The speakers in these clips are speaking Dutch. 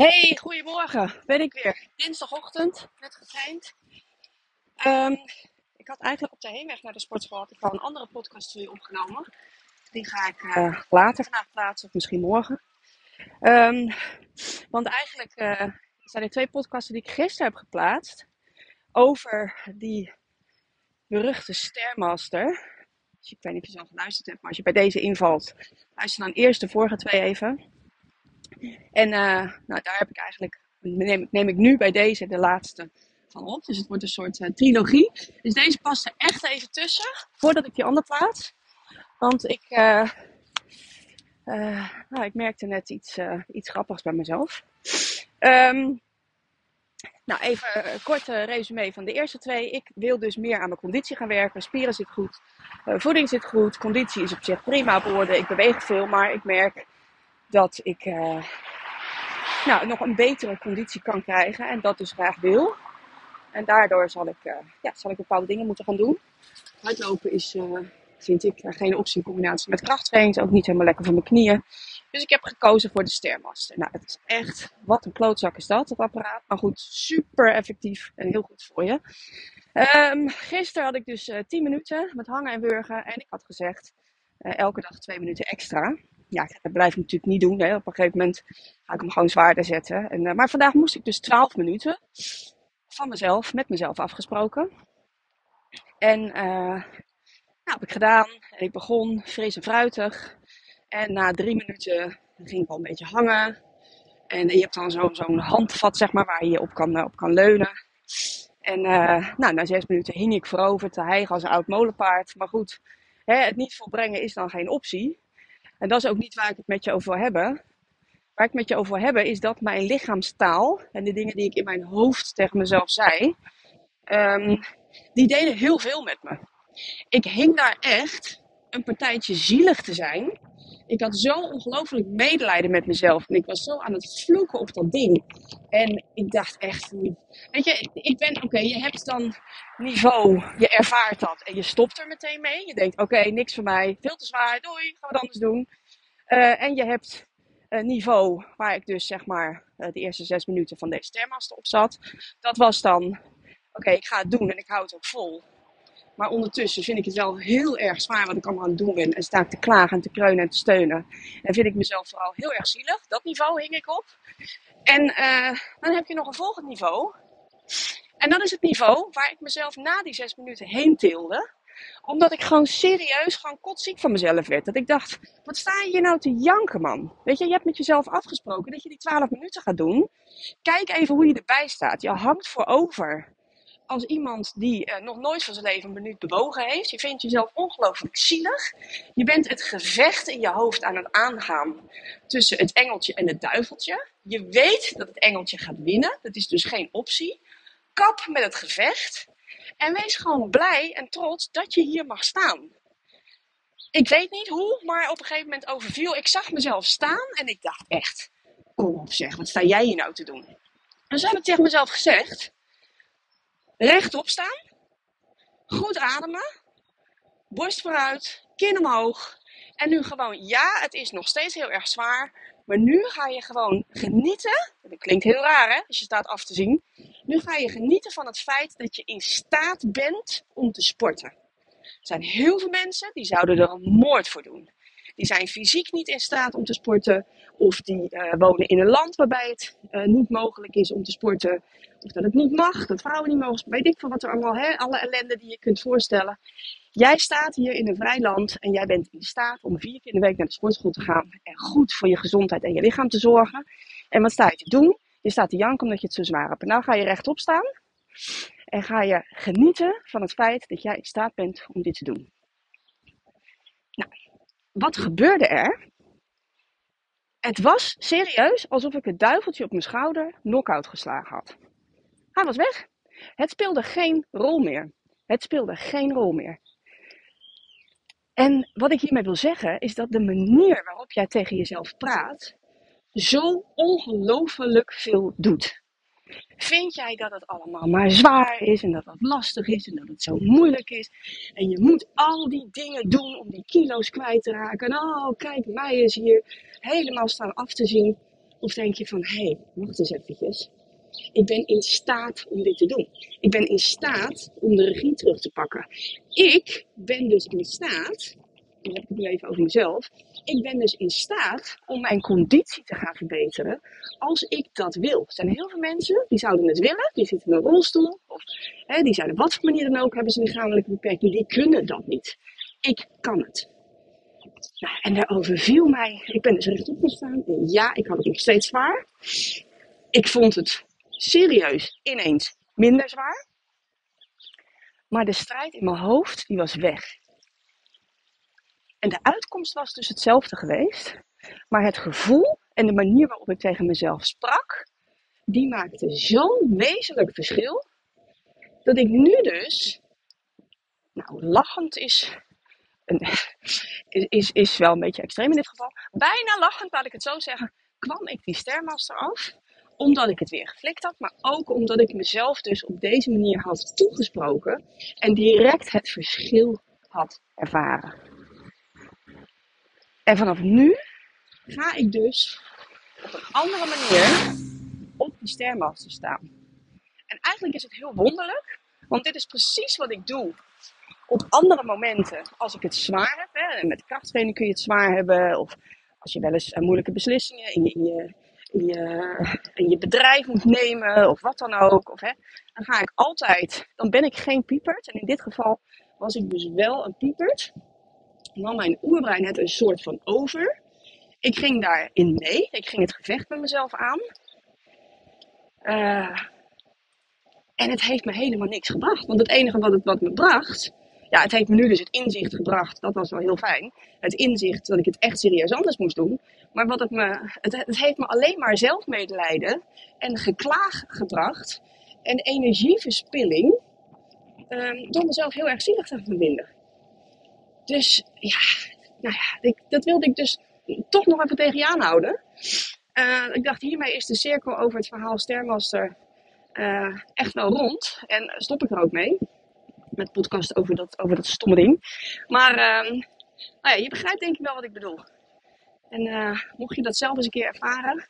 Hey, goedemorgen. Ben ik weer. Dinsdagochtend, net getraind. Ehm, ik had eigenlijk op de heenweg naar de sportschool had ik al een andere podcast voor je opgenomen. Die ga ik eh, later vandaag plaatsen, of misschien morgen. Ehm, want eigenlijk uh, zijn er twee podcasten die ik gisteren heb geplaatst. Over die beruchte Stairmaster. Dus ik weet niet of je zo geluisterd hebt, maar als je bij deze invalt, luister dan eerst de vorige twee even. En uh, nou, daar heb ik eigenlijk, neem, ik nu bij deze de laatste van op. Dus het wordt een soort uh, trilogie. Dus deze past er echt even tussen, voordat ik die andere plaats. Want ik, uh, nou, ik merkte net iets, iets grappigs bij mezelf. Um, nou, even een kort resume van de eerste twee. Ik wil dus meer aan mijn conditie gaan werken. Spieren zit goed, voeding zit goed, conditie is op zich prima op orde. Ik beweeg veel, maar ik merk dat ik uh, nou, nog een betere conditie kan krijgen en dat dus graag wil. En daardoor zal ik, uh, ja, zal ik bepaalde dingen moeten gaan doen. Hardlopen is, uh, vind ik, geen optie in combinatie met krachttraining. Ook niet helemaal lekker voor mijn knieën. Dus ik heb gekozen voor de Stairmaster. Nou, het is echt, wat een klootzak is dat, het apparaat. Maar goed, super effectief en heel goed voor je. Um, gisteren had ik dus uh, 10 minuten met hangen en wurgen. En ik had gezegd, elke dag 2 minuten extra ja, dat blijf ik natuurlijk niet doen. Hè. Op een gegeven moment ga ik hem gewoon zwaarder zetten. En, uh, maar vandaag moest ik dus 12 minuten van mezelf, met mezelf afgesproken. En uh, nou, heb ik gedaan. Ik begon fris en fruitig. En na drie minuten ging ik al een beetje hangen. En je hebt dan zo'n zo handvat, zeg maar, waar je op kan, op kan leunen. En nou, na zes minuten hing ik voorover te hijgen als een oud molenpaard. Maar goed, hè, het niet volbrengen is dan geen optie. En dat is ook niet waar ik het met je over wil hebben. Waar ik het met je over wil hebben is dat mijn lichaamstaal en de dingen die ik in mijn hoofd tegen mezelf zei, um, die deden heel veel met me. Ik hing daar echt een partijtje zielig te zijn. Ik had zo ongelooflijk medelijden met mezelf. En ik was zo aan het vloeken op dat ding. En ik dacht echt, weet je, ik ben, oké, je hebt dan niveau, je ervaart dat en je stopt er meteen mee. Je denkt, oké, niks voor mij, veel te zwaar, doei, gaan we het anders doen. Uh, en je hebt een niveau waar ik dus zeg maar uh, de eerste zes minuten van deze Stairmaster op zat. Dat was dan, oké, ik ga het doen en ik hou het ook vol. Maar ondertussen vind ik het wel heel erg zwaar wat ik allemaal aan het doen ben. En sta ik te klagen en te kreunen en te steunen. En vind ik mezelf vooral heel erg zielig. Dat niveau hing ik op. En uh, dan heb je nog een volgend niveau. En dat is het niveau waar ik mezelf na die zes minuten heen tilde. Omdat ik gewoon serieus gewoon kotziek van mezelf werd. Dat ik dacht, wat sta je hier nou te janken man? Weet je, je hebt met jezelf afgesproken dat je die 12 minuten gaat doen. Kijk even hoe je erbij staat. Je hangt voorover als iemand die uh, nog nooit van zijn leven een minuut bewogen heeft. Je vindt jezelf ongelooflijk zielig. Je bent het gevecht in je hoofd aan het aangaan tussen het engeltje en het duiveltje. Je weet dat het engeltje gaat winnen. Dat is dus geen optie. Kap met het gevecht. En wees gewoon blij en trots dat je hier mag staan. Ik weet niet hoe, maar op een gegeven moment overviel. Ik zag mezelf staan en ik dacht echt, kom op zeg, wat sta jij hier nou te doen? En zo heb ik tegen mezelf gezegd, rechtop staan, goed ademen, borst vooruit, kin omhoog. En nu gewoon, ja, het is nog steeds heel erg zwaar, maar nu ga je gewoon genieten. Dat klinkt heel raar hè, als je staat af te zien. Nu ga je genieten van het feit dat je in staat bent om te sporten. Er zijn heel veel mensen die zouden er een moord voor doen. Die zijn fysiek niet in staat om te sporten. Of die uh, wonen in een land waarbij het uh, niet mogelijk is om te sporten. Of dat het niet mag, dat vrouwen niet mogen. Weet ik van wat er allemaal, hè, alle ellende die je kunt voorstellen. Jij staat hier in een vrij land en jij bent in staat om vier keer in de week naar de sportschool te gaan. En goed voor je gezondheid en je lichaam te zorgen. En wat sta je te doen? Je staat te janken omdat je het zo zwaar hebt. Nou ga je rechtop staan. En ga je genieten van het feit dat jij in staat bent om dit te doen. Nou, wat gebeurde er? Het was serieus alsof ik het duiveltje op mijn schouder knock-out geslagen had. Hij was weg. Het speelde geen rol meer. Het speelde geen rol meer. En wat ik hiermee wil zeggen is dat de manier waarop jij tegen jezelf praat zo ongelooflijk veel doet. Vind jij dat het allemaal maar zwaar is en dat het lastig is en dat het zo moeilijk is? En je moet al die dingen doen om die kilo's kwijt te raken. En oh, kijk, mij is hier helemaal staan af te zien. Of denk je van, hé, hey, wacht eens eventjes. Ik ben in staat om dit te doen. Ik ben in staat om de regie terug te pakken. Ik ben dus in staat, dan heb ik nu even over mezelf. Ik ben dus in staat om mijn conditie te gaan verbeteren als ik dat wil. Er zijn heel veel mensen die zouden het willen, die zitten in een rolstoel, of hè, die zijn op wat voor manier dan ook, hebben ze een lichamelijke beperking, die kunnen dat niet. Ik kan het. Nou, en daarover viel mij, ik ben dus rechtop gestaan ja, ik had het nog steeds zwaar. Ik vond het serieus ineens minder zwaar. Maar de strijd in mijn hoofd, die was weg. En de uitkomst was dus hetzelfde geweest. Maar het gevoel en de manier waarop ik tegen mezelf sprak, die maakte zo'n wezenlijk verschil. Dat ik nu dus, nou lachend is, is, is wel een beetje extreem in dit geval. Bijna lachend, laat ik het zo zeggen, kwam ik die Stermaster af omdat ik het weer geflikt had, maar ook omdat ik mezelf dus op deze manier had toegesproken en direct het verschil had ervaren. En vanaf nu ga ik dus op een andere manier op die stermaster staan. En eigenlijk is het heel wonderlijk, want dit is precies wat ik doe op andere momenten als ik het zwaar heb. Hè. Met krachttraining kun je het zwaar hebben, of als je wel eens moeilijke beslissingen in je, in je in je, in je bedrijf moet nemen of wat dan ook. Of, hè, dan ga ik altijd, dan ben ik geen piepert. En in dit geval was ik dus wel een piepert. Dan mijn oerbrein het een soort van over. Ik ging daarin mee. Ik ging het gevecht met mezelf aan. Uh, en het heeft me helemaal niks gebracht. Want het enige wat het wat me bracht, ja, het heeft me nu dus het inzicht gebracht. Dat was wel heel fijn. Het inzicht dat ik het echt serieus anders moest doen. Maar wat het me, het, heeft me alleen maar zelfmedelijden en geklaag gebracht. En energieverspilling. Um, door mezelf heel erg zielig te vinden. Dus ja, nou ja, ik, dat wilde ik dus toch nog even tegen je aanhouden. Uh, ik dacht, hiermee is de cirkel over het verhaal Stermaster uh, echt wel rond. En stop ik er ook mee met podcast over dat, over dat stomme ding. Maar uh, nou ja, je begrijpt denk ik wel wat ik bedoel. En uh, mocht je dat zelf eens een keer ervaren,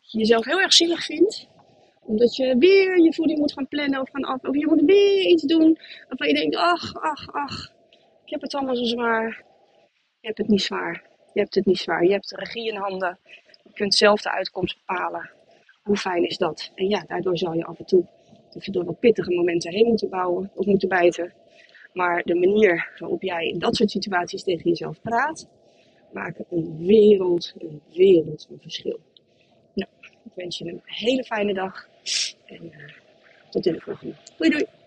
je jezelf heel erg zielig vindt, omdat je weer je voeding moet gaan plannen of gaan af, of je moet weer iets doen waarvan je denkt, ach, ach, ach, ik heb het allemaal zo zwaar. Je hebt het niet zwaar. Je hebt het niet zwaar. Je hebt de regie in handen. Je kunt zelf de uitkomst bepalen. Hoe fijn is dat? En ja, daardoor zal je af en toe of door wat pittige momenten heen moeten bouwen of moeten bijten. Maar de manier waarop jij in dat soort situaties tegen jezelf praat, maakt een wereld, een wereld van verschil. Nou, ik wens je een hele fijne dag en uh, tot in de volgende. Doei doei!